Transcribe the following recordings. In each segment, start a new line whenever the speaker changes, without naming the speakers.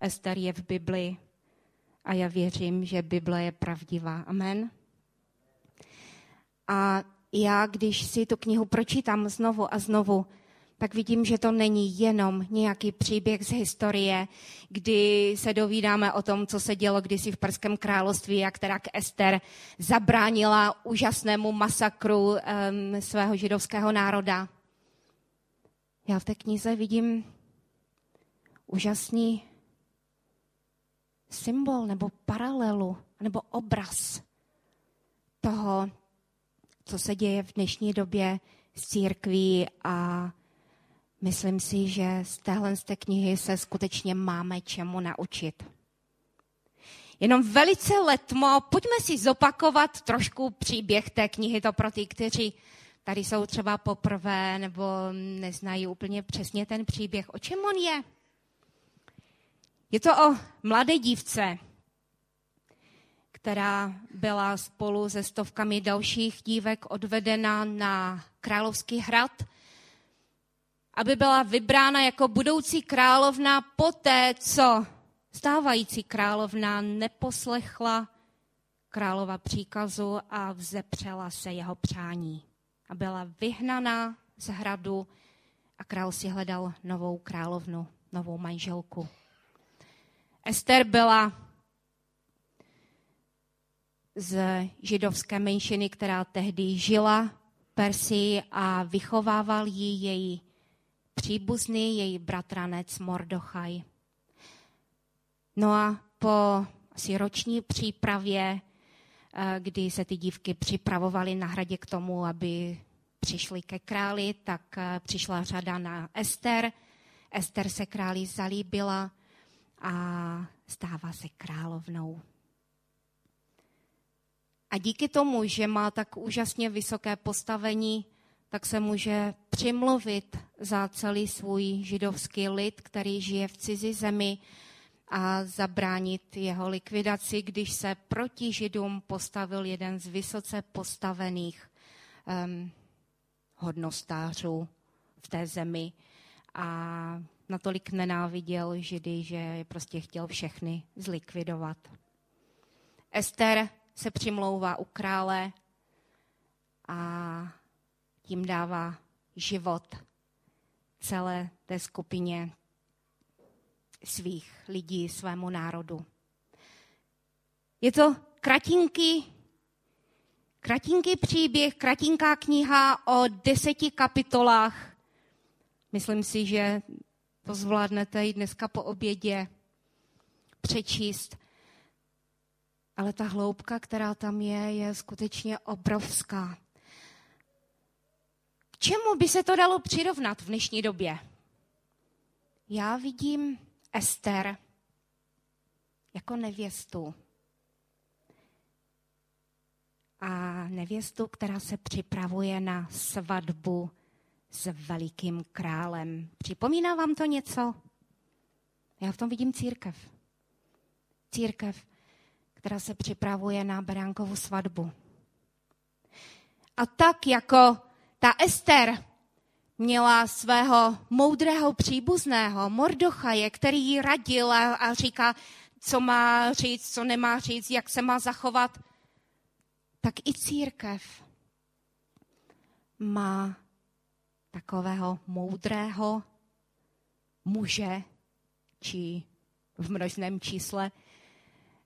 Ester je v Bibli a já věřím, že Bible je pravdivá. Amen. A já, když si tu knihu pročítám znovu a znovu, tak vidím, že to není jenom nějaký příběh z historie, kdy se dovídáme o tom, co se dělo kdysi v Perském království, jak teda Ester zabránila úžasnému masakru um, svého židovského národa. Já v té knize vidím úžasný symbol nebo paralelu nebo obraz toho, co se děje v dnešní době s církví a myslím si, že z téhle z té knihy se skutečně máme čemu naučit. Jenom velice letmo, pojďme si zopakovat trošku příběh té knihy, to pro ty, kteří tady jsou třeba poprvé nebo neznají úplně přesně ten příběh. O čem on je? Je to o mladé dívce, která byla spolu se stovkami dalších dívek odvedena na Královský hrad, aby byla vybrána jako budoucí královna poté, co stávající královna neposlechla králova příkazu a vzepřela se jeho přání. A byla vyhnaná z hradu a král si hledal novou královnu, novou manželku. Ester byla z židovské menšiny, která tehdy žila v Persii a vychovával ji její příbuzný, její bratranec Mordochaj. No a po asi roční přípravě, eh, kdy se ty dívky připravovaly na hradě k tomu, aby přišli ke králi, tak eh, přišla řada na Ester. Ester se králi zalíbila a stává se královnou. A díky tomu, že má tak úžasně vysoké postavení, tak se může přimluvit za celý svůj židovský lid, který žije v cizí zemi a zabránit jeho likvidaci, když se proti židům postavil jeden z vysoce postavených um, hodnostářů v té zemi. A natolik nenáviděl Židy, že je prostě chtěl všechny zlikvidovat. Ester se přimlouvá u krále a tím dává život celé té skupině svých lidí, svému národu. Je to kratinký, kratinký příběh, kratinká kniha o deseti kapitolách. Myslím si, že to zvládnete i dneska po obědě přečíst. Ale ta hloubka, která tam je, je skutečně obrovská. K čemu by se to dalo přirovnat v dnešní době? Já vidím Ester jako nevěstu. A nevěstu, která se připravuje na svatbu s velikým králem. Připomíná vám to něco? Já v tom vidím církev. Církev, která se připravuje na beránkovou svatbu. A tak jako ta Ester měla svého moudrého příbuzného, Mordochaje, který ji radil a říká, co má říct, co nemá říct, jak se má zachovat, tak i církev má takového moudrého muže, či v množném čísle,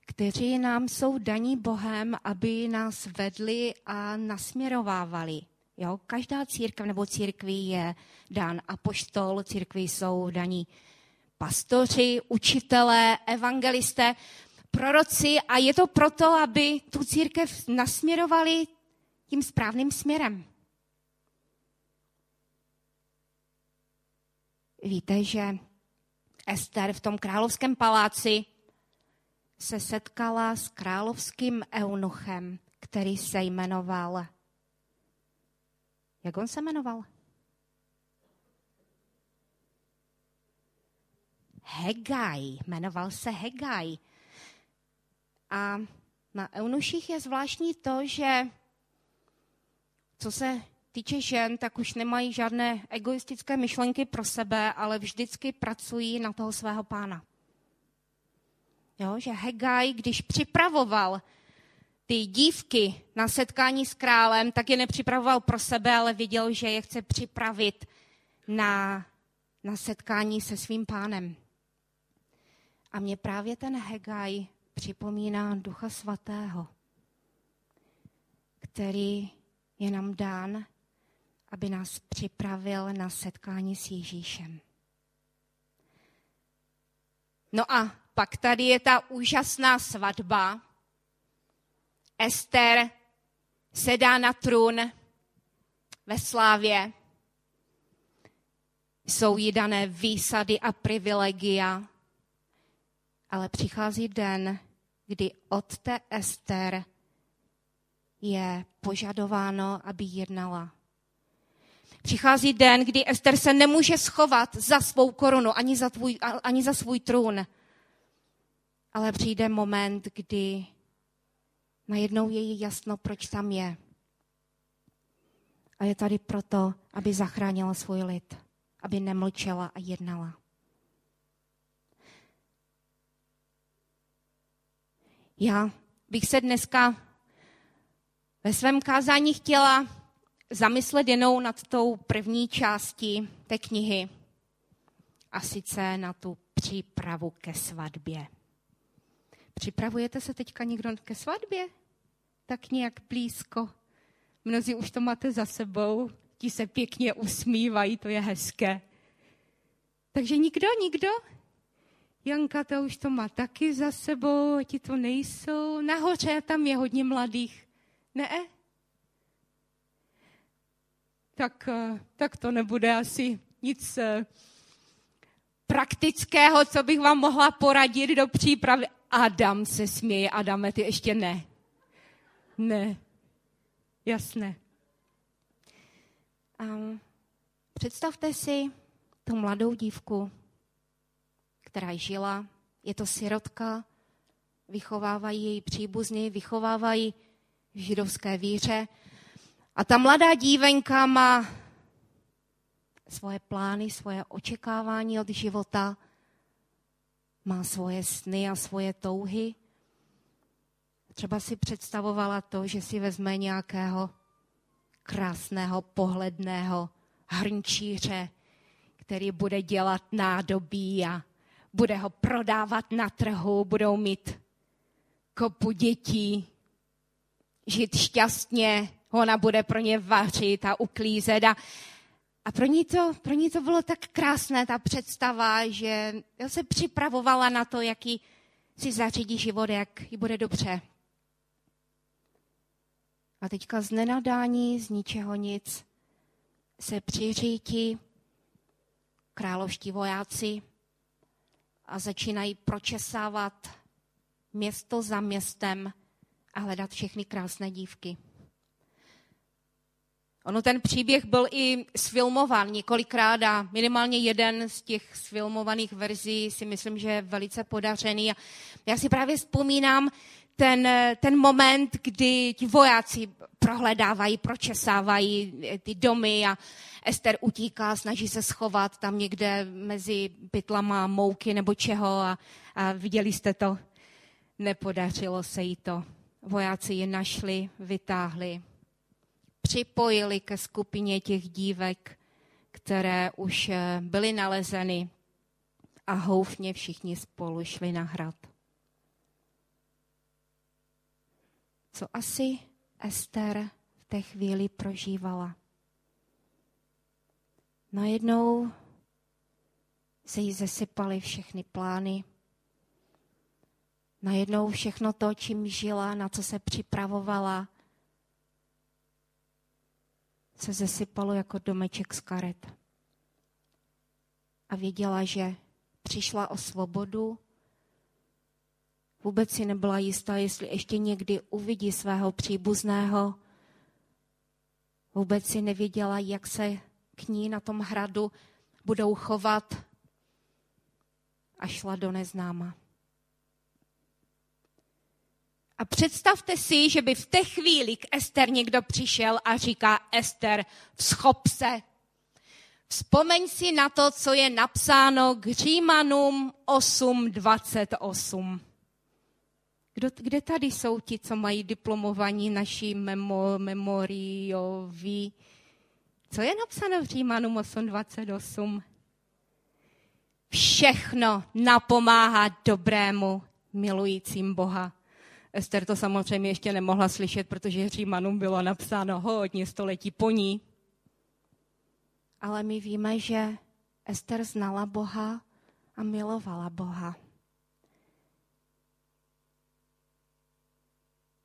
kteří nám jsou daní Bohem, aby nás vedli a nasměrovávali. Jo? Každá církev nebo církví je dan apoštol, církví jsou daní pastoři, učitelé, evangelisté, proroci a je to proto, aby tu církev nasměrovali tím správným směrem. Víte, že Ester v tom královském paláci se setkala s královským eunuchem, který se jmenoval. Jak on se jmenoval? Hegaj. Jmenoval se Hegaj. A na eunuších je zvláštní to, že co se týče žen, tak už nemají žádné egoistické myšlenky pro sebe, ale vždycky pracují na toho svého pána. jo, že Hegaj, když připravoval ty dívky na setkání s králem, tak je nepřipravoval pro sebe, ale věděl, že je chce připravit na, na setkání se svým pánem. A mě právě ten Hegaj připomíná Ducha Svatého, který je nám dán, aby nás připravil na setkání s Ježíšem. No a pak tady je ta úžasná svatba. Ester sedá na trůn ve slávě. Jsou jí dané výsady a privilegia. Ale přichází den, kdy od té Ester je požadováno, aby jednala. Přichází den, kdy Ester se nemůže schovat za svou korunu, ani za, tvůj, ani za svůj trůn. Ale přijde moment, kdy najednou je jí jasno, proč tam je. A je tady proto, aby zachránila svůj lid, aby nemlčela a jednala. Já bych se dneska ve svém kázání chtěla zamyslet jenom nad tou první částí té knihy a sice na tu přípravu ke svatbě. Připravujete se teďka někdo ke svatbě? Tak nějak blízko. Mnozí už to máte za sebou, ti se pěkně usmívají, to je hezké. Takže nikdo, nikdo? Janka to už to má taky za sebou, ti to nejsou. Nahoře tam je hodně mladých. Ne? Tak, eh, tak to nebude asi nic eh, praktického, co bych vám mohla poradit do přípravy. Adam se směje. Adame, ty ještě ne. Ne. Jasné. Um, představte si tu mladou dívku, která žila. Je to sirotka, vychovávají její příbuzní, vychovávají v židovské víře. A ta mladá dívenka má svoje plány, svoje očekávání od života, má svoje sny a svoje touhy. Třeba si představovala to, že si vezme nějakého krásného, pohledného hrnčíře, který bude dělat nádobí a bude ho prodávat na trhu, budou mít kopu dětí, žít šťastně, ona bude pro ně vařit a uklízet a, a pro, ní to, pro ní to bylo tak krásné, ta představa, že se připravovala na to, jaký si zařídí život, jak jí bude dobře. A teďka z nenadání, z ničeho nic, se přiřítí královští vojáci a začínají pročesávat město za městem a hledat všechny krásné dívky. Ono ten příběh byl i sfilmován několikrát a minimálně jeden z těch sfilmovaných verzí si myslím, že je velice podařený. A já si právě vzpomínám ten, ten moment, kdy ti vojáci prohledávají, pročesávají ty domy a Ester utíká, snaží se schovat tam někde mezi pytlama mouky nebo čeho a, a viděli jste to. Nepodařilo se jí to. Vojáci ji našli, vytáhli, připojili ke skupině těch dívek, které už eh, byly nalezeny a houfně všichni spolu šli na hrad. Co asi Ester v té chvíli prožívala? Najednou se jí zesypaly všechny plány. Najednou všechno to, čím žila, na co se připravovala, se zesypalo jako domeček z karet. A věděla, že přišla o svobodu. Vůbec si nebyla jistá, jestli ještě někdy uvidí svého příbuzného. Vůbec si nevěděla, jak se k ní na tom hradu budou chovat a šla do neznáma. A představte si, že by v té chvíli k Ester někdo přišel a říká, Ester, vzchop se. Vzpomeň si na to, co je napsáno k Římanům 8.28. Kdo, kde tady jsou ti, co mají diplomovaní naší memo, memorioví? Co je napsáno v Římanům 8.28? Všechno napomáhá dobrému, milujícím Boha. Ester to samozřejmě ještě nemohla slyšet, protože Římanům bylo napsáno hodně století po ní. Ale my víme, že Ester znala Boha a milovala Boha.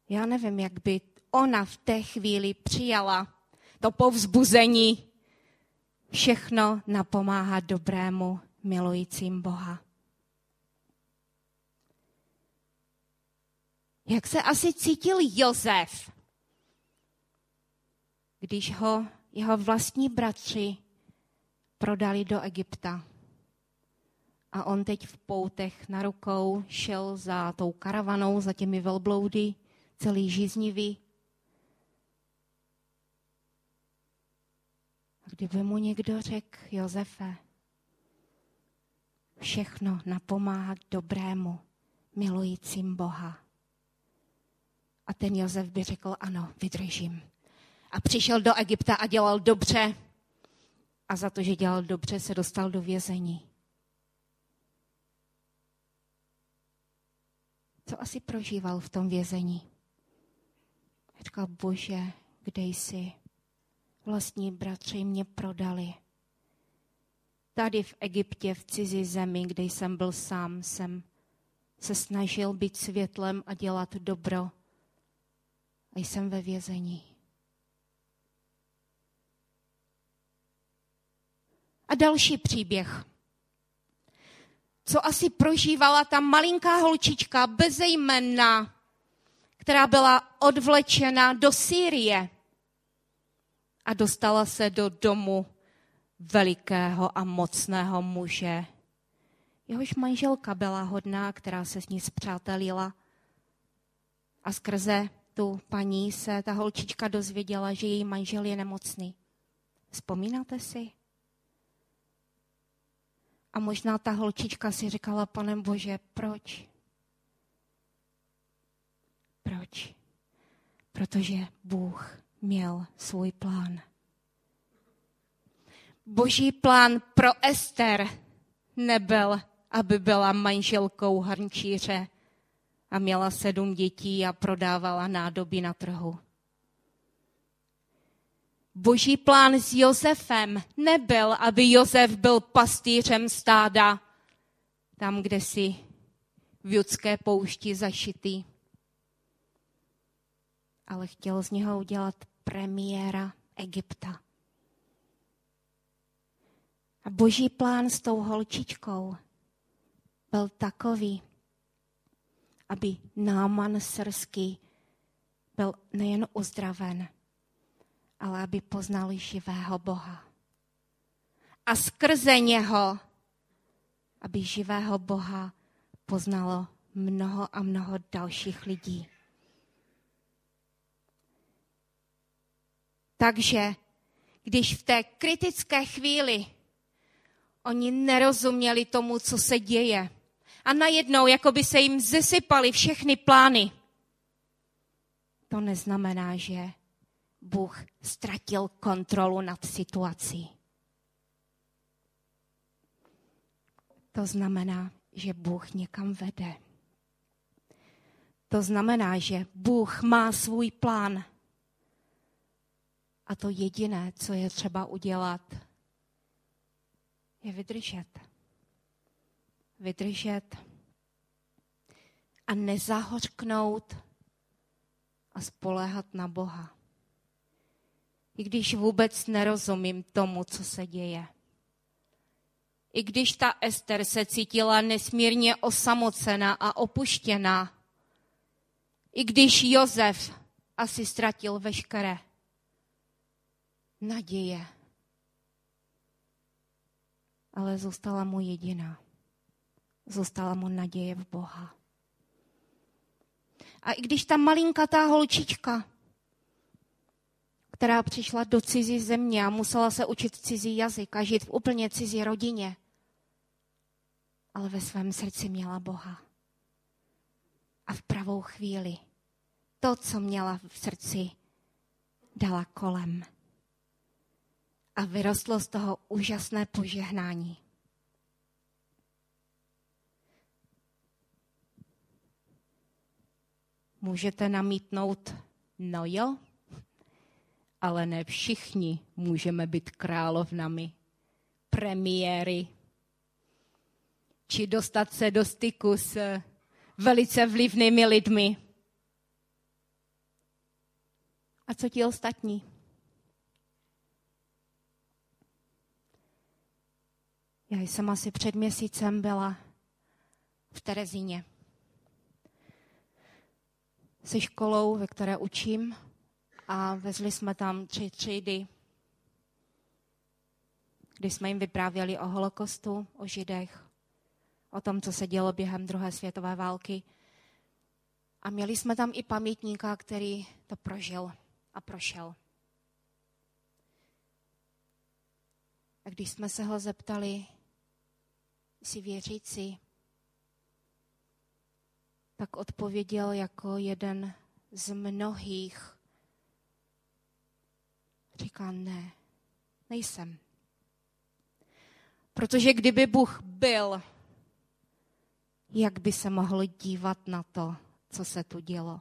Já nevím, jak by ona v té chvíli přijala to povzbuzení. Všechno napomáhá dobrému, milujícím Boha. Jak se asi cítil Jozef, když ho jeho vlastní bratři prodali do Egypta. A on teď v poutech na rukou šel za tou karavanou, za těmi velbloudy, celý žíznivý. A kdyby mu někdo řekl, Josefe, všechno napomáhá dobrému, milujícím Boha. A ten Josef by řekl, ano, vydržím. A přišel do Egypta a dělal dobře. A za to, že dělal dobře, se dostal do vězení. Co asi prožíval v tom vězení? Říkal, bože, kde jsi? Vlastní bratři mě prodali. Tady v Egyptě, v cizí zemi, kde jsem byl sám, jsem se snažil být světlem a dělat dobro. A jsem ve vězení. A další příběh. Co asi prožívala ta malinká holčička bezejmenná, která byla odvlečena do Sýrie a dostala se do domu velikého a mocného muže. Jehož manželka byla hodná, která se s ní zpřátelila. A skrze tu paní se ta holčička dozvěděla, že její manžel je nemocný. Vzpomínáte si? A možná ta holčička si říkala, pane Bože, proč? Proč? Protože Bůh měl svůj plán. Boží plán pro Ester nebyl, aby byla manželkou hrnčíře a měla sedm dětí a prodávala nádoby na trhu. Boží plán s Josefem nebyl, aby Josef byl pastýřem stáda tam, kde si v judské poušti zašitý. Ale chtěl z něho udělat premiéra Egypta. A boží plán s tou holčičkou byl takový, aby Náman srský byl nejen uzdraven, ale aby poznali živého Boha. A skrze něho, aby živého Boha poznalo mnoho a mnoho dalších lidí. Takže když v té kritické chvíli oni nerozuměli tomu, co se děje, a najednou, jako by se jim zesypaly všechny plány, to neznamená, že Bůh ztratil kontrolu nad situací. To znamená, že Bůh někam vede. To znamená, že Bůh má svůj plán. A to jediné, co je třeba udělat, je vydržet. Vydržet a nezahořknout a spoléhat na Boha i když vůbec nerozumím tomu, co se děje. I když ta Ester se cítila nesmírně osamocená a opuštěná, i když Jozef asi ztratil veškeré naděje, ale zůstala mu jediná. Zůstala mu naděje v Boha. A i když ta malinkatá holčička která přišla do cizí země a musela se učit cizí jazyk a žít v úplně cizí rodině. Ale ve svém srdci měla Boha. a v pravou chvíli to, co měla v srdci, dala kolem. A vyrostlo z toho úžasné požehnání. Můžete namítnout, no jo, ale ne všichni můžeme být královnami, premiéry, či dostat se do styku s velice vlivnými lidmi. A co ti ostatní? Já jsem asi před měsícem byla v Terezíně se školou, ve které učím a vezli jsme tam tři třídy, kdy jsme jim vyprávěli o holokostu, o židech, o tom, co se dělo během druhé světové války. A měli jsme tam i pamětníka, který to prožil a prošel. A když jsme se ho zeptali, jsi věřící, tak odpověděl jako jeden z mnohých. Říká, ne, nejsem. Protože kdyby Bůh byl, jak by se mohl dívat na to, co se tu dělo?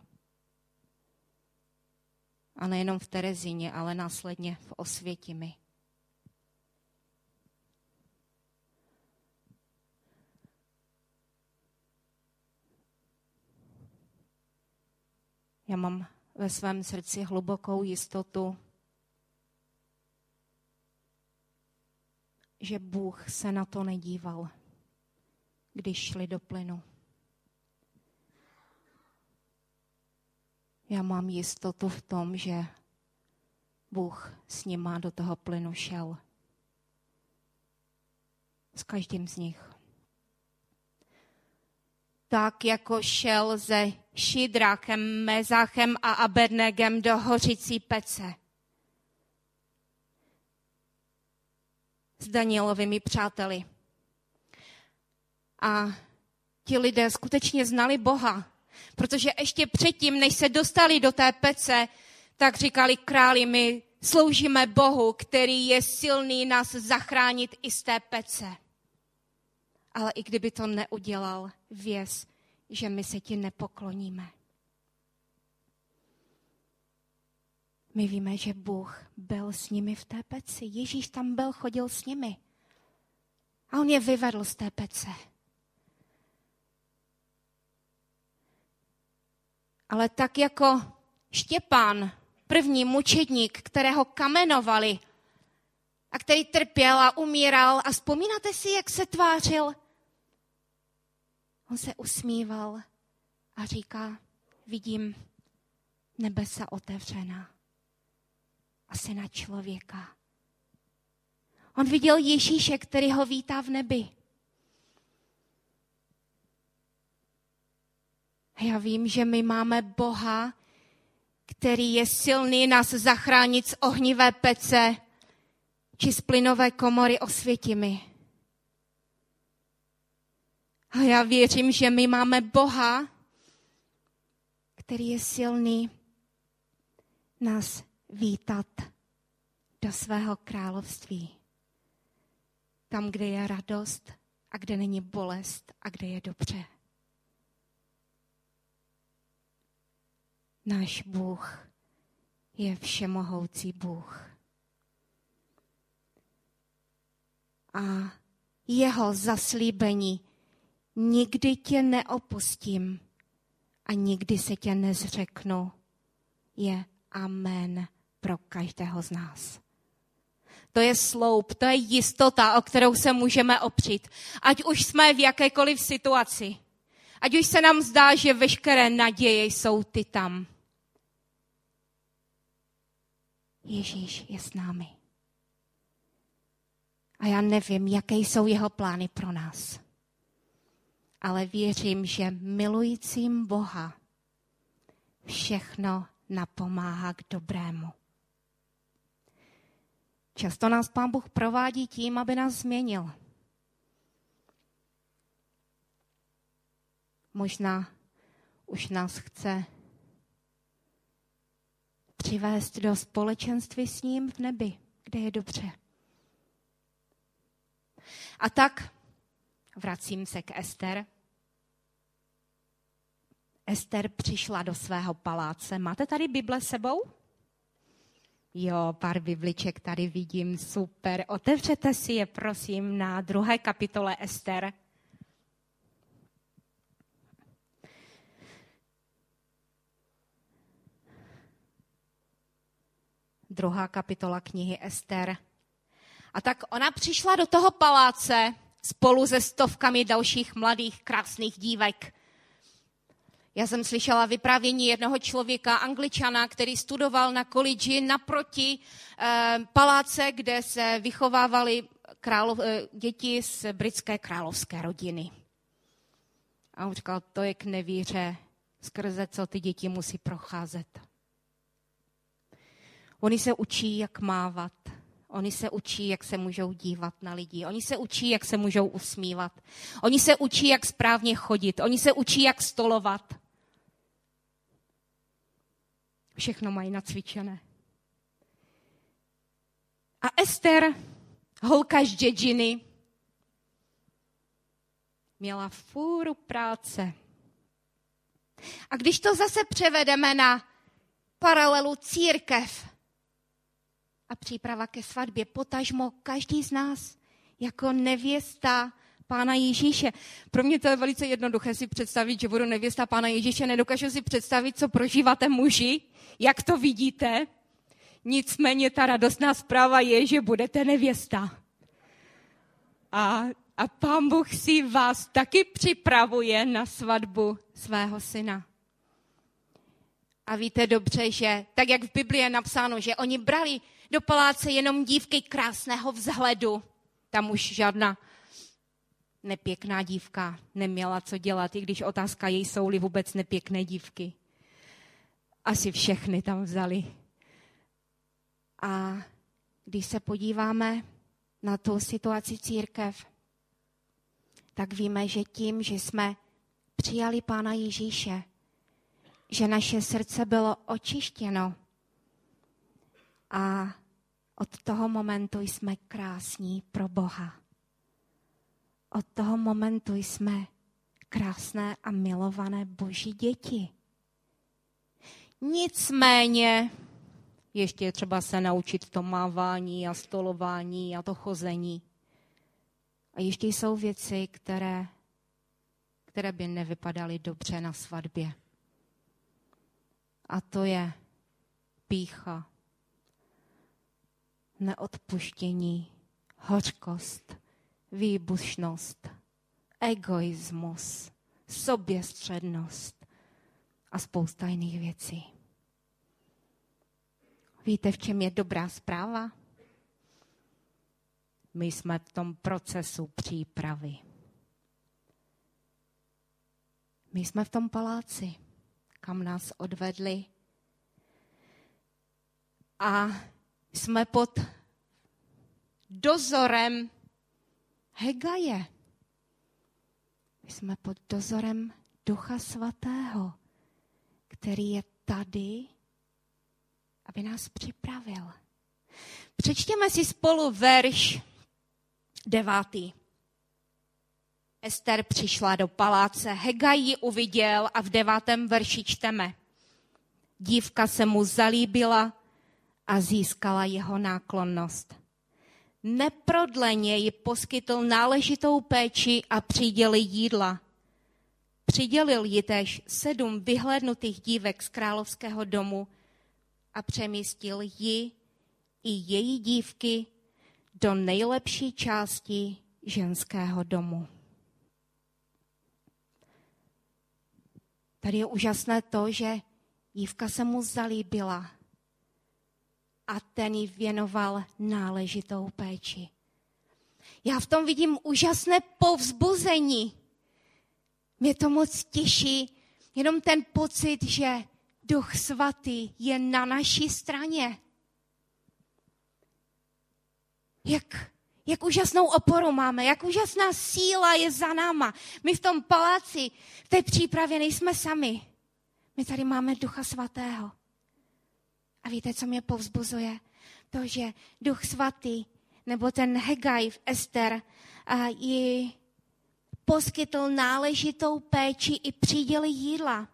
A nejenom v Terezíně, ale následně v Osvětimi. Já mám ve svém srdci hlubokou jistotu, že Bůh se na to nedíval, když šli do plynu. Já mám jistotu v tom, že Bůh s nima do toho plynu šel. S každým z nich tak jako šel se Šidrákem, Mezachem a Abednegem do hořící pece. S Danielovými přáteli. A ti lidé skutečně znali Boha, protože ještě předtím, než se dostali do té pece, tak říkali králi, my sloužíme Bohu, který je silný nás zachránit i z té pece ale i kdyby to neudělal, věz, že my se ti nepokloníme. My víme, že Bůh byl s nimi v té peci. Ježíš tam byl, chodil s nimi. A on je vyvedl z té pece. Ale tak jako Štěpán, první mučedník, kterého kamenovali a který trpěl a umíral a vzpomínáte si, jak se tvářil? On se usmíval a říká, vidím nebesa otevřená a syna člověka. On viděl Ježíše, který ho vítá v nebi. A já vím, že my máme Boha, který je silný nás zachránit z ohnivé pece či z plynové komory osvětimi. A já věřím, že my máme Boha, který je silný nás vítat do svého království. Tam, kde je radost a kde není bolest a kde je dobře. Náš Bůh je všemohoucí Bůh. A jeho zaslíbení nikdy tě neopustím a nikdy se tě nezřeknu, je amen pro každého z nás. To je sloup, to je jistota, o kterou se můžeme opřít. Ať už jsme v jakékoliv situaci. Ať už se nám zdá, že veškeré naděje jsou ty tam. Ježíš je s námi. A já nevím, jaké jsou jeho plány pro nás ale věřím, že milujícím Boha všechno napomáhá k dobrému. Často nás Pán Bůh provádí tím, aby nás změnil. Možná už nás chce přivést do společenství s ním v nebi, kde je dobře. A tak vracím se k Ester. Ester přišla do svého paláce. Máte tady Bible sebou? Jo, pár bibliček tady vidím, super. Otevřete si je, prosím, na druhé kapitole Ester. Druhá kapitola knihy Ester. A tak ona přišla do toho paláce spolu se stovkami dalších mladých krásných dívek. Já jsem slyšela vyprávění jednoho člověka, angličana, který studoval na college naproti eh, paláce, kde se vychovávaly králov, eh, děti z britské královské rodiny. A on říkal, to je k nevíře, skrze co ty děti musí procházet. Oni se učí, jak mávat. Oni se učí, jak se můžou dívat na lidi. Oni se učí, jak se můžou usmívat. Oni se učí, jak správně chodit. Oni se učí, jak stolovat. Všechno mají nacvičené. A Ester, holka z Džedžiny, měla fůru práce. A když to zase převedeme na paralelu církev a příprava ke svatbě, potažmo každý z nás jako nevěsta Pána Ježíše. Pro mě to je velice jednoduché si představit, že budu nevěsta Pána Ježíše. Nedokážu si představit, co prožíváte muži, jak to vidíte. Nicméně ta radostná zpráva je, že budete nevěsta. A, a pán Bůh si vás taky připravuje na svatbu svého syna. A víte dobře, že tak, jak v Biblii je napsáno, že oni brali do paláce jenom dívky krásného vzhledu. Tam už žádná nepěkná dívka neměla co dělat, i když otázka jej jsou-li vůbec nepěkné dívky. Asi všechny tam vzali. A když se podíváme na tu situaci církev, tak víme, že tím, že jsme přijali Pána Ježíše, že naše srdce bylo očištěno a od toho momentu jsme krásní pro Boha. Od toho momentu jsme krásné a milované boží děti. Nicméně ještě je třeba se naučit to mávání a stolování a to chození. A ještě jsou věci, které, které by nevypadaly dobře na svatbě. A to je pícha, neodpuštění, hořkost, výbušnost, egoismus, soběstřednost a spousta jiných věcí. Víte, v čem je dobrá zpráva? My jsme v tom procesu přípravy. My jsme v tom paláci, kam nás odvedli. A jsme pod dozorem Hegaje. Jsme pod dozorem Ducha Svatého, který je tady, aby nás připravil. Přečtěme si spolu verš devátý. Ester přišla do paláce, Hegaj ji uviděl a v devátém verši čteme. Dívka se mu zalíbila a získala jeho náklonnost neprodleně ji poskytl náležitou péči a přidělil jídla. Přidělil ji též sedm vyhlédnutých dívek z královského domu a přemístil ji i její dívky do nejlepší části ženského domu. Tady je úžasné to, že dívka se mu zalíbila a ten jí věnoval náležitou péči. Já v tom vidím úžasné povzbuzení. Mě to moc těší, jenom ten pocit, že Duch Svatý je na naší straně. Jak, jak úžasnou oporu máme, jak úžasná síla je za náma. My v tom paláci, v té přípravě nejsme sami. My tady máme Ducha Svatého. Víte, co mě povzbuzuje? To, že Duch Svatý, nebo ten Hegaj v Ester, a ji poskytl náležitou péči i příděl jídla.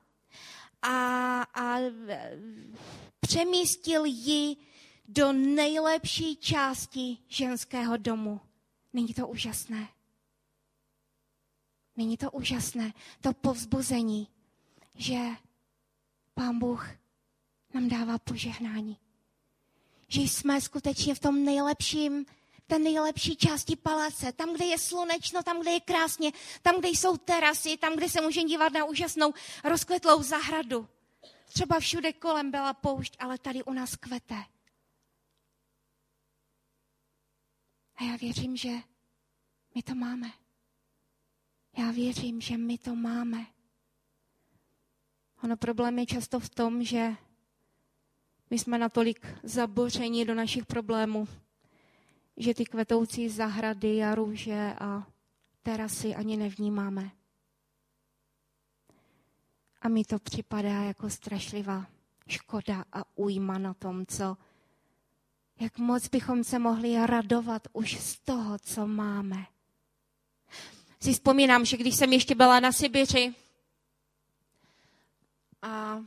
A, a přemístil ji do nejlepší části ženského domu. Není to úžasné? Není to úžasné, to povzbuzení, že Pán Bůh nám dává požehnání. Že jsme skutečně v tom nejlepším, té nejlepší části paláce, tam, kde je slunečno, tam, kde je krásně, tam, kde jsou terasy, tam, kde se můžeme dívat na úžasnou rozkvetlou zahradu. Třeba všude kolem byla poušť, ale tady u nás kvete. A já věřím, že my to máme. Já věřím, že my to máme. Ono problém je často v tom, že my jsme natolik zabořeni do našich problémů, že ty kvetoucí zahrady a růže a terasy ani nevnímáme. A mi to připadá jako strašlivá škoda a újma na tom, co, jak moc bychom se mohli radovat už z toho, co máme. Si vzpomínám, že když jsem ještě byla na Sibiři a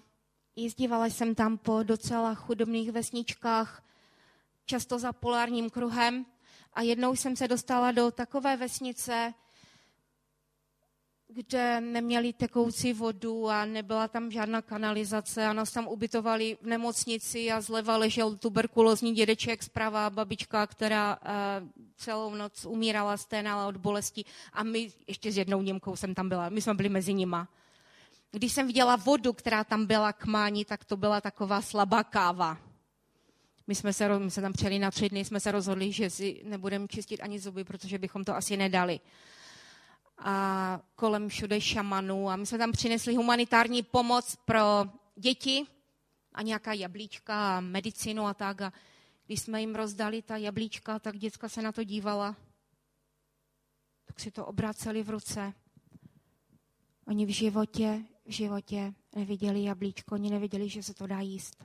jezdívala jsem tam po docela chudobných vesničkách, často za polárním kruhem. A jednou jsem se dostala do takové vesnice, kde neměli tekoucí vodu a nebyla tam žádná kanalizace a nás tam ubytovali v nemocnici a zleva ležel tuberkulózní dědeček, zprava babička, která uh, celou noc umírala, sténala od bolesti. A my, ještě s jednou Němkou jsem tam byla, my jsme byli mezi nima. Když jsem viděla vodu, která tam byla k mání, tak to byla taková slabá káva. My jsme se, my se tam přijeli na tři dny, jsme se rozhodli, že si nebudeme čistit ani zuby, protože bychom to asi nedali a kolem všude šamanů a my jsme tam přinesli humanitární pomoc pro děti a nějaká jablíčka a medicínu a tak. A když jsme jim rozdali ta jablíčka, tak děcka se na to dívala. Tak si to obraceli v ruce. Oni v životě, v životě neviděli jablíčko, oni neviděli, že se to dá jíst.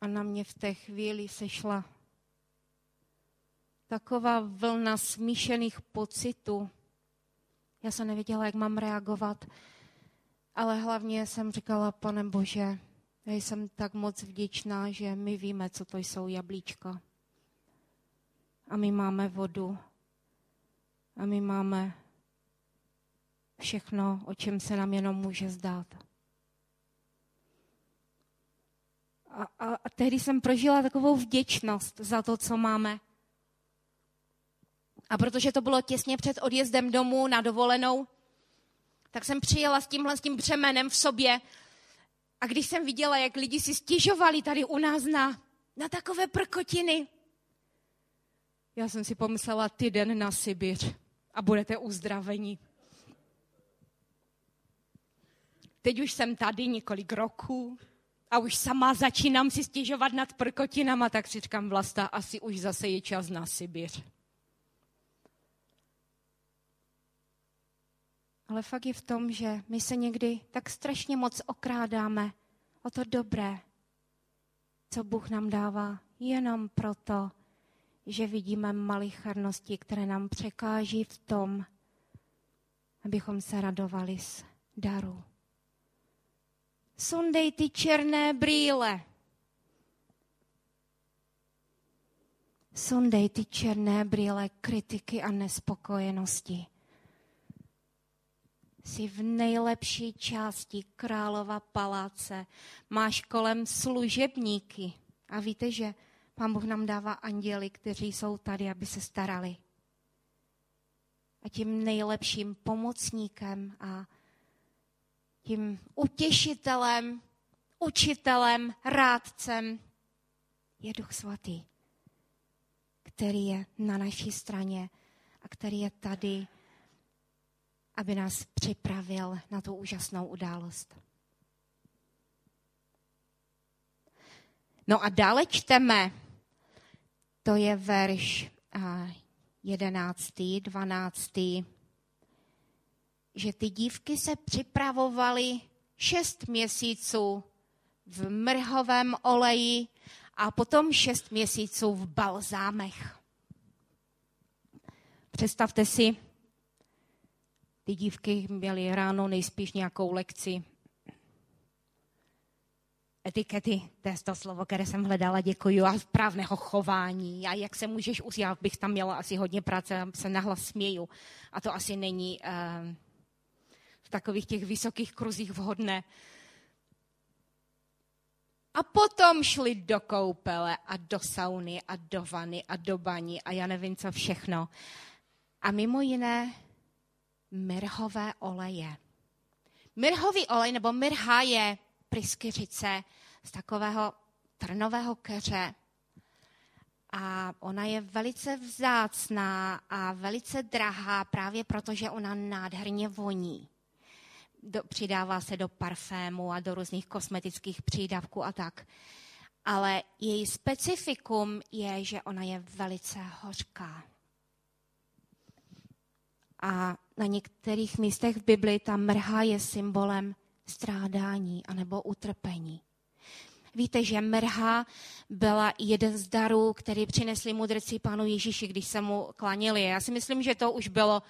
A na mě v té chvíli sešla taková vlna smíšených pocitů. Já jsem nevěděla, jak mám reagovat, ale hlavně jsem říkala, pane Bože, já jsem tak moc vděčná, že my víme, co to jsou jablíčka. A my máme vodu. A my máme všechno, o čem se nám jenom může zdát. A, a, a tehdy jsem prožila takovou vděčnost za to, co máme. A protože to bylo těsně před odjezdem domů na dovolenou, tak jsem přijela s tímhle s tím břemenem v sobě. A když jsem viděla, jak lidi si stěžovali tady u nás na, na takové prkotiny, já jsem si pomyslela, týden na Sibiř a budete uzdraveni. Teď už jsem tady několik roků a už sama začínám si stěžovat nad prkotinama, tak si říkám, Vlasta, asi už zase je čas na Sibiř. Ale fakt je v tom, že my se někdy tak strašně moc okrádáme o to dobré, co Bůh nám dává, jenom proto, že vidíme malicharnosti, které nám překáží v tom, abychom se radovali z daru. Sundej ty černé brýle. Sundej ty černé brýle kritiky a nespokojenosti jsi v nejlepší části králova paláce, máš kolem služebníky a víte, že Pán Bůh nám dává anděly, kteří jsou tady, aby se starali. A tím nejlepším pomocníkem a tím utěšitelem, učitelem, rádcem je Duch Svatý, který je na naší straně a který je tady aby nás připravil na tu úžasnou událost. No a dále čteme, to je verš 11., 12. že ty dívky se připravovaly šest měsíců v mrhovém oleji a potom šest měsíců v balzámech. Představte si, ty dívky měly ráno nejspíš nějakou lekci etikety, to je to slovo, které jsem hledala, děkuji, a správného chování a jak se můžeš já bych tam měla asi hodně práce, se nahlas směju. A to asi není uh, v takových těch vysokých kruzích vhodné. A potom šli do koupele a do sauny a do vany a do baní a já nevím co všechno. A mimo jiné mirhové oleje. Mirhový olej nebo mirha je pryskyřice z takového trnového keře. A ona je velice vzácná a velice drahá právě proto, že ona nádherně voní. Do, přidává se do parfému a do různých kosmetických přídavků a tak. Ale její specifikum je, že ona je velice hořká. A na některých místech v Bibli ta mrha je symbolem strádání anebo utrpení. Víte, že mrha byla jeden z darů, který přinesli mudrci pánu Ježíši, když se mu klanili. Já si myslím, že to už bylo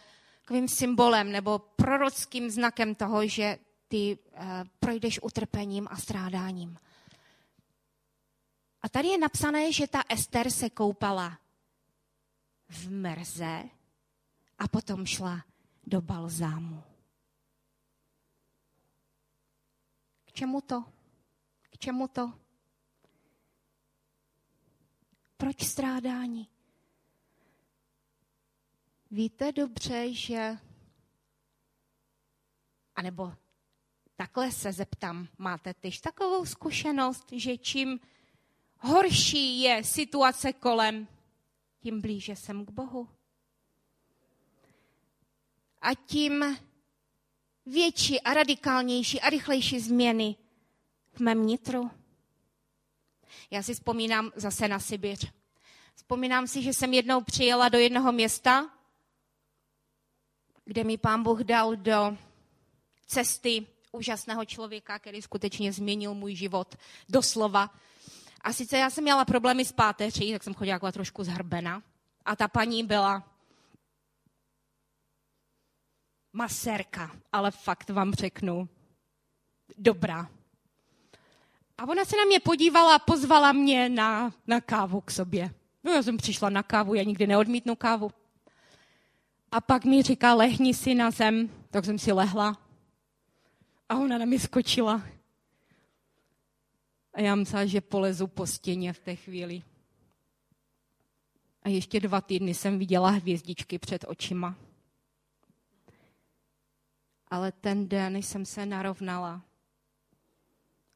takovým symbolem nebo prorockým znakem toho, že ty uh, projdeš utrpením a strádáním. A tady je napsané, že ta Ester se koupala v mrze a potom šla do balzámu. K čemu to? K čemu to? Proč strádání? Víte dobře, že... A nebo takhle se zeptám, máte tyž takovou zkušenost, že čím horší je situace kolem, tím blíže jsem k Bohu. A tím větší a radikálnější a rychlejší změny v mém nitru. Já si vzpomínám zase na Sibiř. Vzpomínám si, že jsem jednou přijela do jednoho města, kde mi pán Bůh dal do cesty úžasného člověka, který skutečně změnil můj život doslova. A sice já jsem měla problémy s páteří, tak jsem chodila trošku zhrbena. A ta paní byla masérka, ale fakt vám řeknu, dobrá. A ona se na mě podívala a pozvala mě na, na kávu k sobě. No, já jsem přišla na kávu, já nikdy neodmítnu kávu. A pak mi říká, lehni si na zem, tak jsem si lehla. A ona na mě skočila. A já myslela, že polezu po stěně v té chvíli. A ještě dva týdny jsem viděla hvězdičky před očima ale ten den jsem se narovnala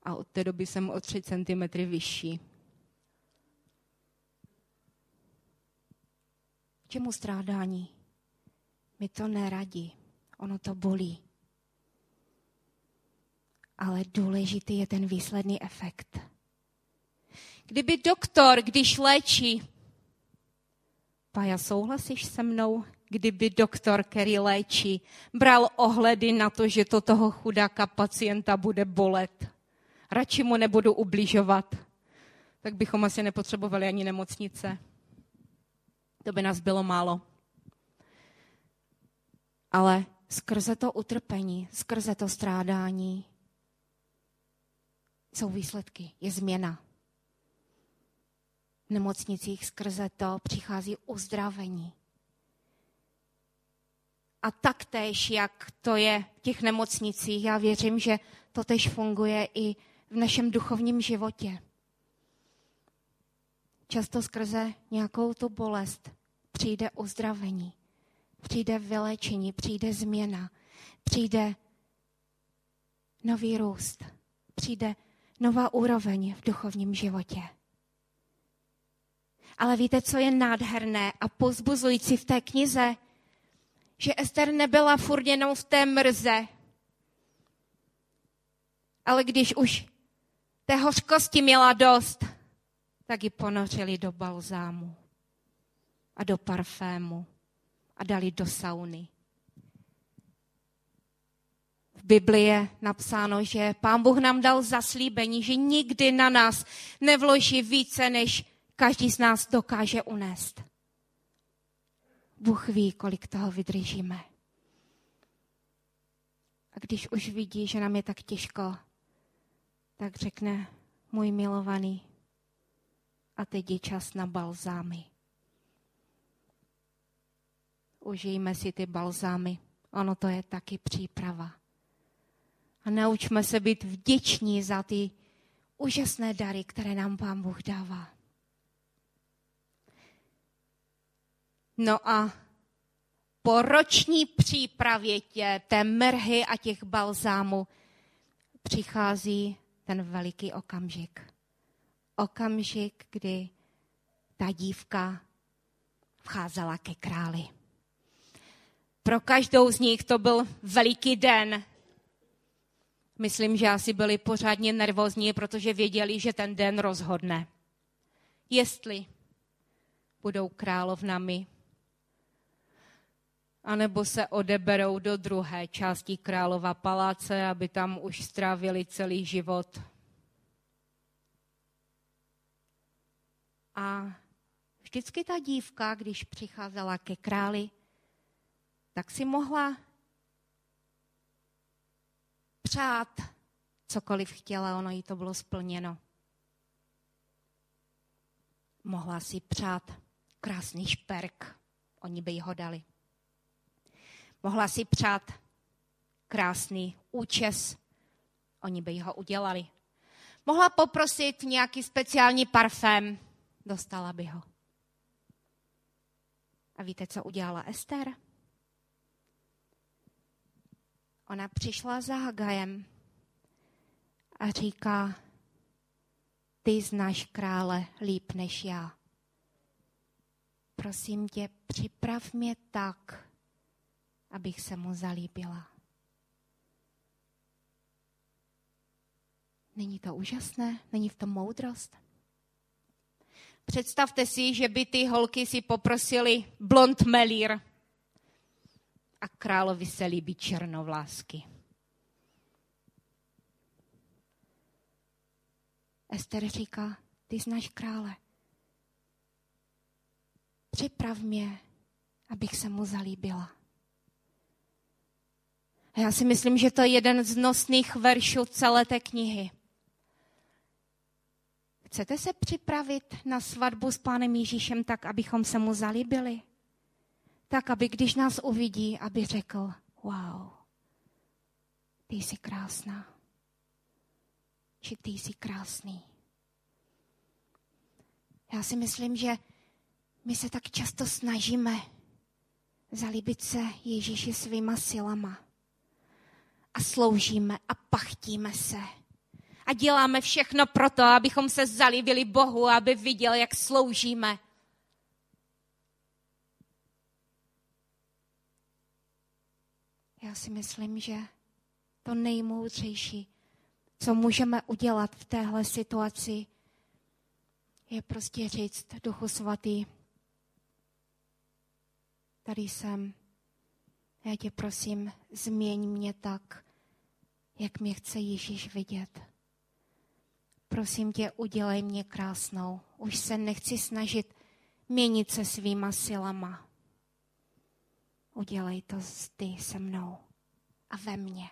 a od té doby jsem o 3 cm vyšší. Čemu strádání? Mi to neradí, ono to bolí. Ale důležitý je ten výsledný efekt. Kdyby doktor, když léčí, Paja, souhlasíš se mnou? kdyby doktor, který léčí, bral ohledy na to, že to toho chudáka pacienta bude bolet. Radši mu nebudu ubližovat. Tak bychom asi nepotřebovali ani nemocnice. To by nás bylo málo. Ale skrze to utrpení, skrze to strádání jsou výsledky, je změna. V nemocnicích skrze to přichází uzdravení. A taktéž, jak to je v těch nemocnicích, já věřím, že to tež funguje i v našem duchovním životě. Často skrze nějakou tu bolest přijde uzdravení, přijde vylečení, přijde změna, přijde nový růst, přijde nová úroveň v duchovním životě. Ale víte, co je nádherné a pozbuzující v té knize? že Ester nebyla furt jenom v té mrze. Ale když už té hořkosti měla dost, tak ji ponořili do balzámu a do parfému a dali do sauny. Bibli je napsáno, že Pán Bůh nám dal zaslíbení, že nikdy na nás nevloží více, než každý z nás dokáže unést. Bůh ví, kolik toho vydržíme. A když už vidí, že nám je tak těžko, tak řekne, můj milovaný, a teď je čas na balzámy. Užijme si ty balzámy. Ono to je taky příprava. A naučme se být vděční za ty úžasné dary, které nám Pán Bůh dává. No a po roční přípravě tě, té mrhy a těch balzámů přichází ten veliký okamžik. Okamžik, kdy ta dívka vcházela ke králi. Pro každou z nich to byl veliký den. Myslím, že asi byli pořádně nervózní, protože věděli, že ten den rozhodne. Jestli budou královnami anebo se odeberou do druhé části králova paláce, aby tam už strávili celý život. A vždycky ta dívka, když přicházela ke králi, tak si mohla přát cokoliv chtěla, ono jí to bylo splněno. Mohla si přát krásný šperk, oni by jí ho dali. Mohla si přát krásný účes, oni by ho udělali. Mohla poprosit nějaký speciální parfém, dostala by ho. A víte, co udělala Ester? Ona přišla za Hagajem a říká, ty znáš krále líp než já. Prosím tě, připrav mě tak, abych se mu zalíbila. Není to úžasné? Není v tom moudrost? Představte si, že by ty holky si poprosili blond melír a královi se líbí černovlásky. Ester říká, ty znáš krále. Připrav mě, abych se mu zalíbila. A já si myslím, že to je jeden z nosných veršů celé té knihy. Chcete se připravit na svatbu s pánem Ježíšem tak, abychom se mu zalíbili? Tak, aby když nás uvidí, aby řekl, wow, ty jsi krásná. Či ty jsi krásný. Já si myslím, že my se tak často snažíme zalíbit se Ježíši svýma silama a sloužíme a pachtíme se. A děláme všechno proto, abychom se zalíbili Bohu, aby viděl, jak sloužíme. Já si myslím, že to nejmoudřejší, co můžeme udělat v téhle situaci, je prostě říct Duchu Svatý, tady jsem, já tě prosím, změň mě tak, jak mě chce Ježíš vidět. Prosím tě, udělej mě krásnou. Už se nechci snažit měnit se svýma silama. Udělej to ty se mnou a ve mně.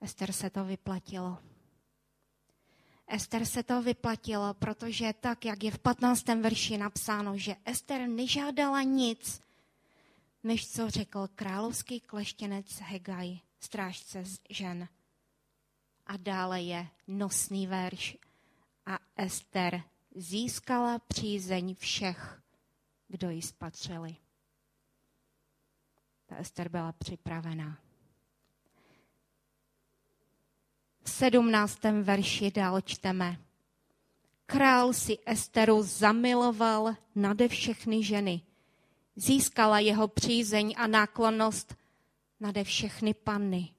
Ester se to vyplatilo. Ester se to vyplatilo, protože tak, jak je v 15. verši napsáno, že Ester nežádala nic, než co řekl královský kleštěnec Hegaj, strážce žen. A dále je nosný verš. A Ester získala přízeň všech, kdo ji spatřili. Ta Ester byla připravená. V sedmnáctém verši dál čteme. Král si Esteru zamiloval nade všechny ženy – Získala jeho přízeň a náklonnost nade všechny panny.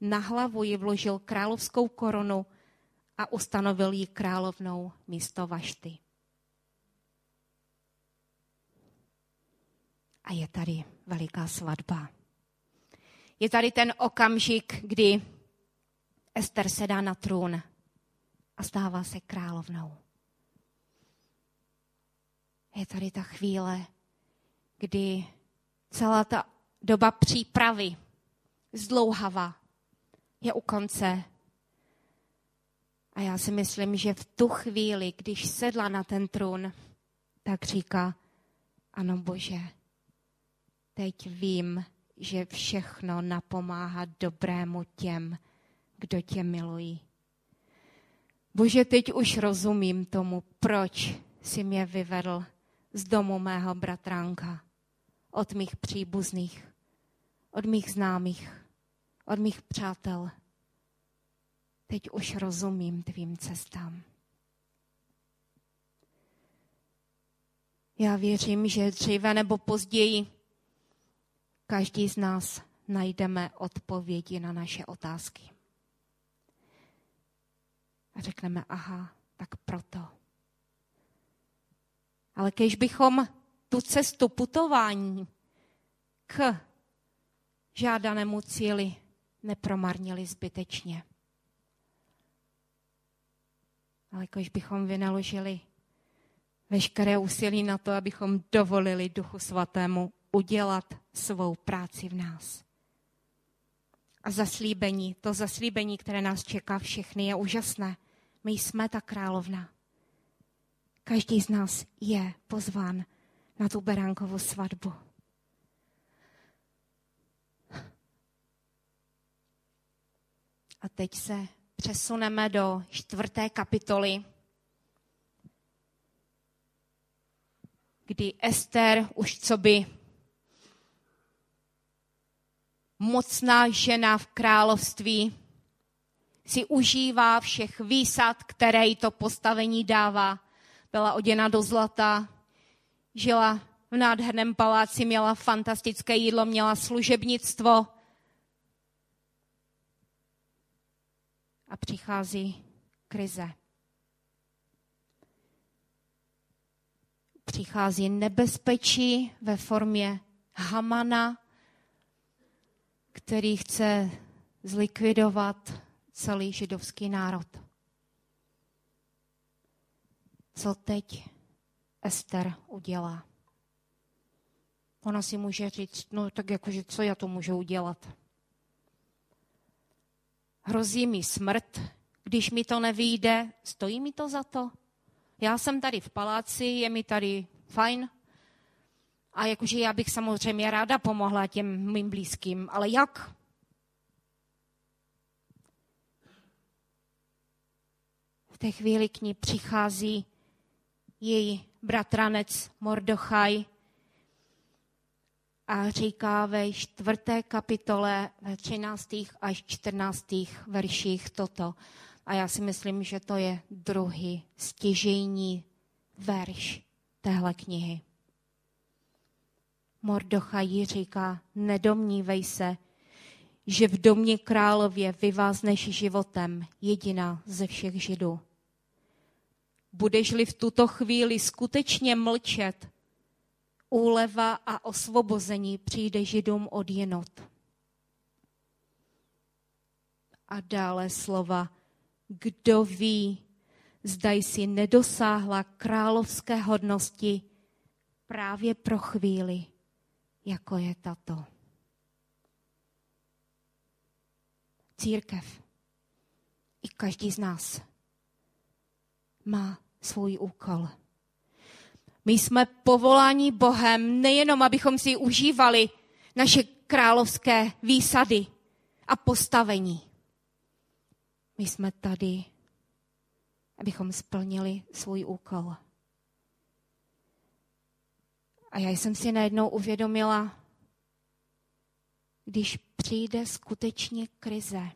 Na hlavu ji vložil královskou korunu a ustanovil ji královnou místo Vašty. A je tady veliká svatba. Je tady ten okamžik, kdy Ester sedá na trůn a stává se královnou. Je tady ta chvíle, kdy celá ta doba přípravy zdlouhava je u konce. A já si myslím, že v tu chvíli, když sedla na ten trůn, tak říká, ano Bože, teď vím, že všechno napomáhá dobrému těm, kdo tě milují. Bože, teď už rozumím tomu, proč si mě vyvedl z domu mého bratránka, od mých příbuzných, od mých známých, od mých přátel. Teď už rozumím tvým cestám. Já věřím, že dříve nebo později každý z nás najdeme odpovědi na naše otázky. A řekneme, aha, tak proto. Ale když bychom tu cestu putování k žádanému cíli nepromarnili zbytečně. Ale když bychom vynaložili veškeré úsilí na to, abychom dovolili Duchu Svatému udělat svou práci v nás. A zaslíbení, to zaslíbení, které nás čeká všechny, je úžasné. My jsme ta královna. Každý z nás je pozván na tu beránkovou svatbu. A teď se přesuneme do čtvrté kapitoly, kdy Ester už co by mocná žena v království si užívá všech výsad, které jí to postavení dává. Byla oděna do zlata, žila v nádherném paláci, měla fantastické jídlo, měla služebnictvo. A přichází krize. Přichází nebezpečí ve formě Hamana, který chce zlikvidovat celý židovský národ. Co teď Ester udělá? Ona si může říct, no tak jakože co já to můžu udělat? Hrozí mi smrt, když mi to nevyjde, stojí mi to za to? Já jsem tady v paláci, je mi tady fajn, a jakože já bych samozřejmě ráda pomohla těm mým blízkým, ale jak? V té chvíli k ní přichází její bratranec Mordochaj a říká ve čtvrté kapitole ve 13. až 14. verších toto. A já si myslím, že to je druhý stěžejní verš téhle knihy. Mordochají říká, nedomnívej se, že v domě králově vyvázneš životem, jediná ze všech židů. Budeš-li v tuto chvíli skutečně mlčet, úleva a osvobození přijde židům od jenot. A dále slova, kdo ví, zda jsi nedosáhla královské hodnosti právě pro chvíli, jako je tato. Církev i každý z nás má svůj úkol. My jsme povoláni Bohem nejenom, abychom si užívali naše královské výsady a postavení. My jsme tady, abychom splnili svůj úkol. A já jsem si najednou uvědomila, když přijde skutečně krize,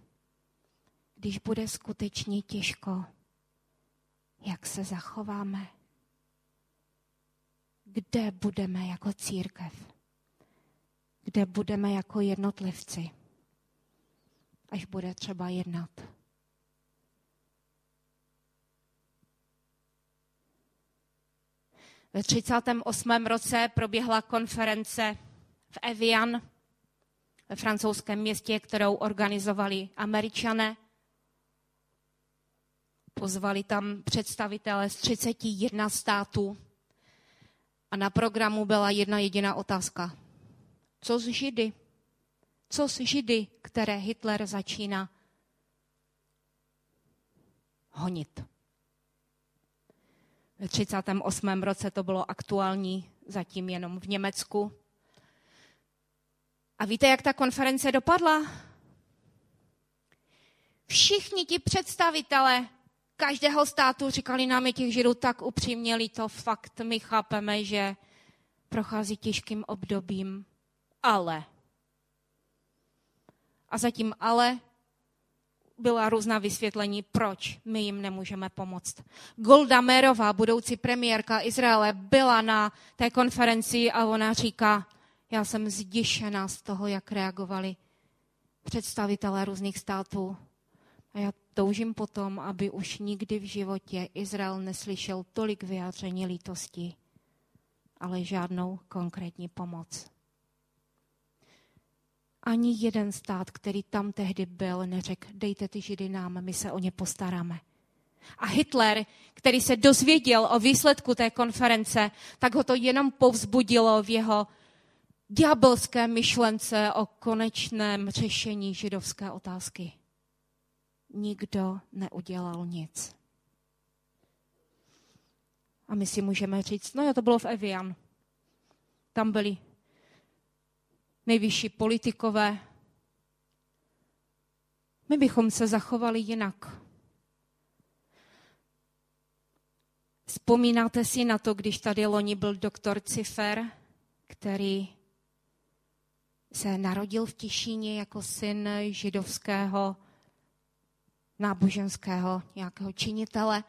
když bude skutečně těžko, jak se zachováme, kde budeme jako církev, kde budeme jako jednotlivci, až bude třeba jednat. Ve 38. roce proběhla konference v Evian, ve francouzském městě, kterou organizovali američané. Pozvali tam představitele z 31 států a na programu byla jedna jediná otázka. Co z Židy? Co z Židy, které Hitler začíná honit? Ve 38. roce to bylo aktuální zatím jenom v Německu. A víte, jak ta konference dopadla? Všichni ti představitelé každého státu říkali nám je těch židů tak upřímně to fakt my chápeme, že prochází těžkým obdobím, ale. A zatím ale byla různá vysvětlení, proč my jim nemůžeme pomoct. Golda Merová, budoucí premiérka Izraele, byla na té konferenci a ona říká, já jsem zděšená z toho, jak reagovali představitelé různých států. A já toužím potom, aby už nikdy v životě Izrael neslyšel tolik vyjádření lítosti, ale žádnou konkrétní pomoc. Ani jeden stát, který tam tehdy byl, neřekl, dejte ty židy nám, my se o ně postaráme. A Hitler, který se dozvěděl o výsledku té konference, tak ho to jenom povzbudilo v jeho ďábelské myšlence o konečném řešení židovské otázky. Nikdo neudělal nic. A my si můžeme říct, no jo, to bylo v Evian. Tam byli nejvyšší politikové. My bychom se zachovali jinak. Vzpomínáte si na to, když tady loni byl doktor Cifer, který se narodil v Těšíně jako syn židovského náboženského nějakého činitele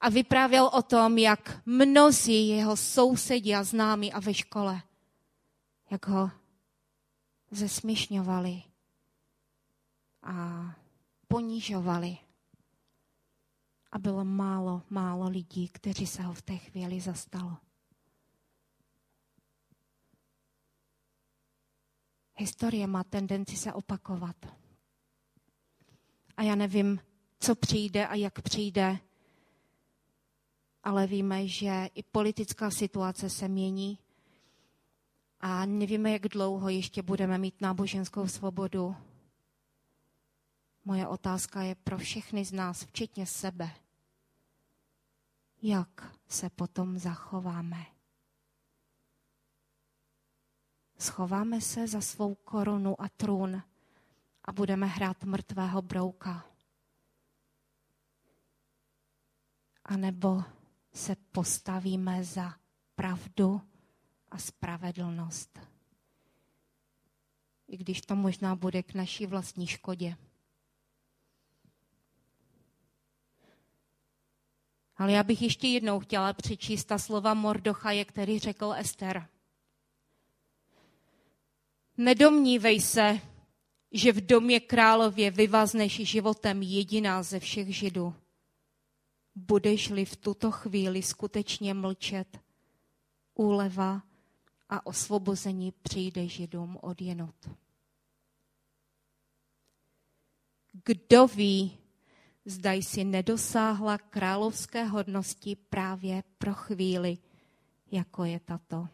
a vyprávěl o tom, jak mnozí jeho sousedi a známí a ve škole, jak ho zesměšňovali a ponižovali. A bylo málo, málo lidí, kteří se ho v té chvíli zastalo. Historie má tendenci se opakovat. A já nevím, co přijde a jak přijde, ale víme, že i politická situace se mění a nevíme, jak dlouho ještě budeme mít náboženskou svobodu. Moje otázka je pro všechny z nás, včetně sebe. Jak se potom zachováme? Schováme se za svou korunu a trůn a budeme hrát mrtvého brouka. A nebo se postavíme za pravdu a spravedlnost. I když to možná bude k naší vlastní škodě. Ale já bych ještě jednou chtěla přečíst ta slova Mordochaje, který řekl Ester. Nedomnívej se, že v domě králově vyvazneš životem jediná ze všech židů. Budeš-li v tuto chvíli skutečně mlčet, úleva a osvobození přijde židům od jenot. Kdo ví, zda jsi nedosáhla královské hodnosti právě pro chvíli, jako je tato.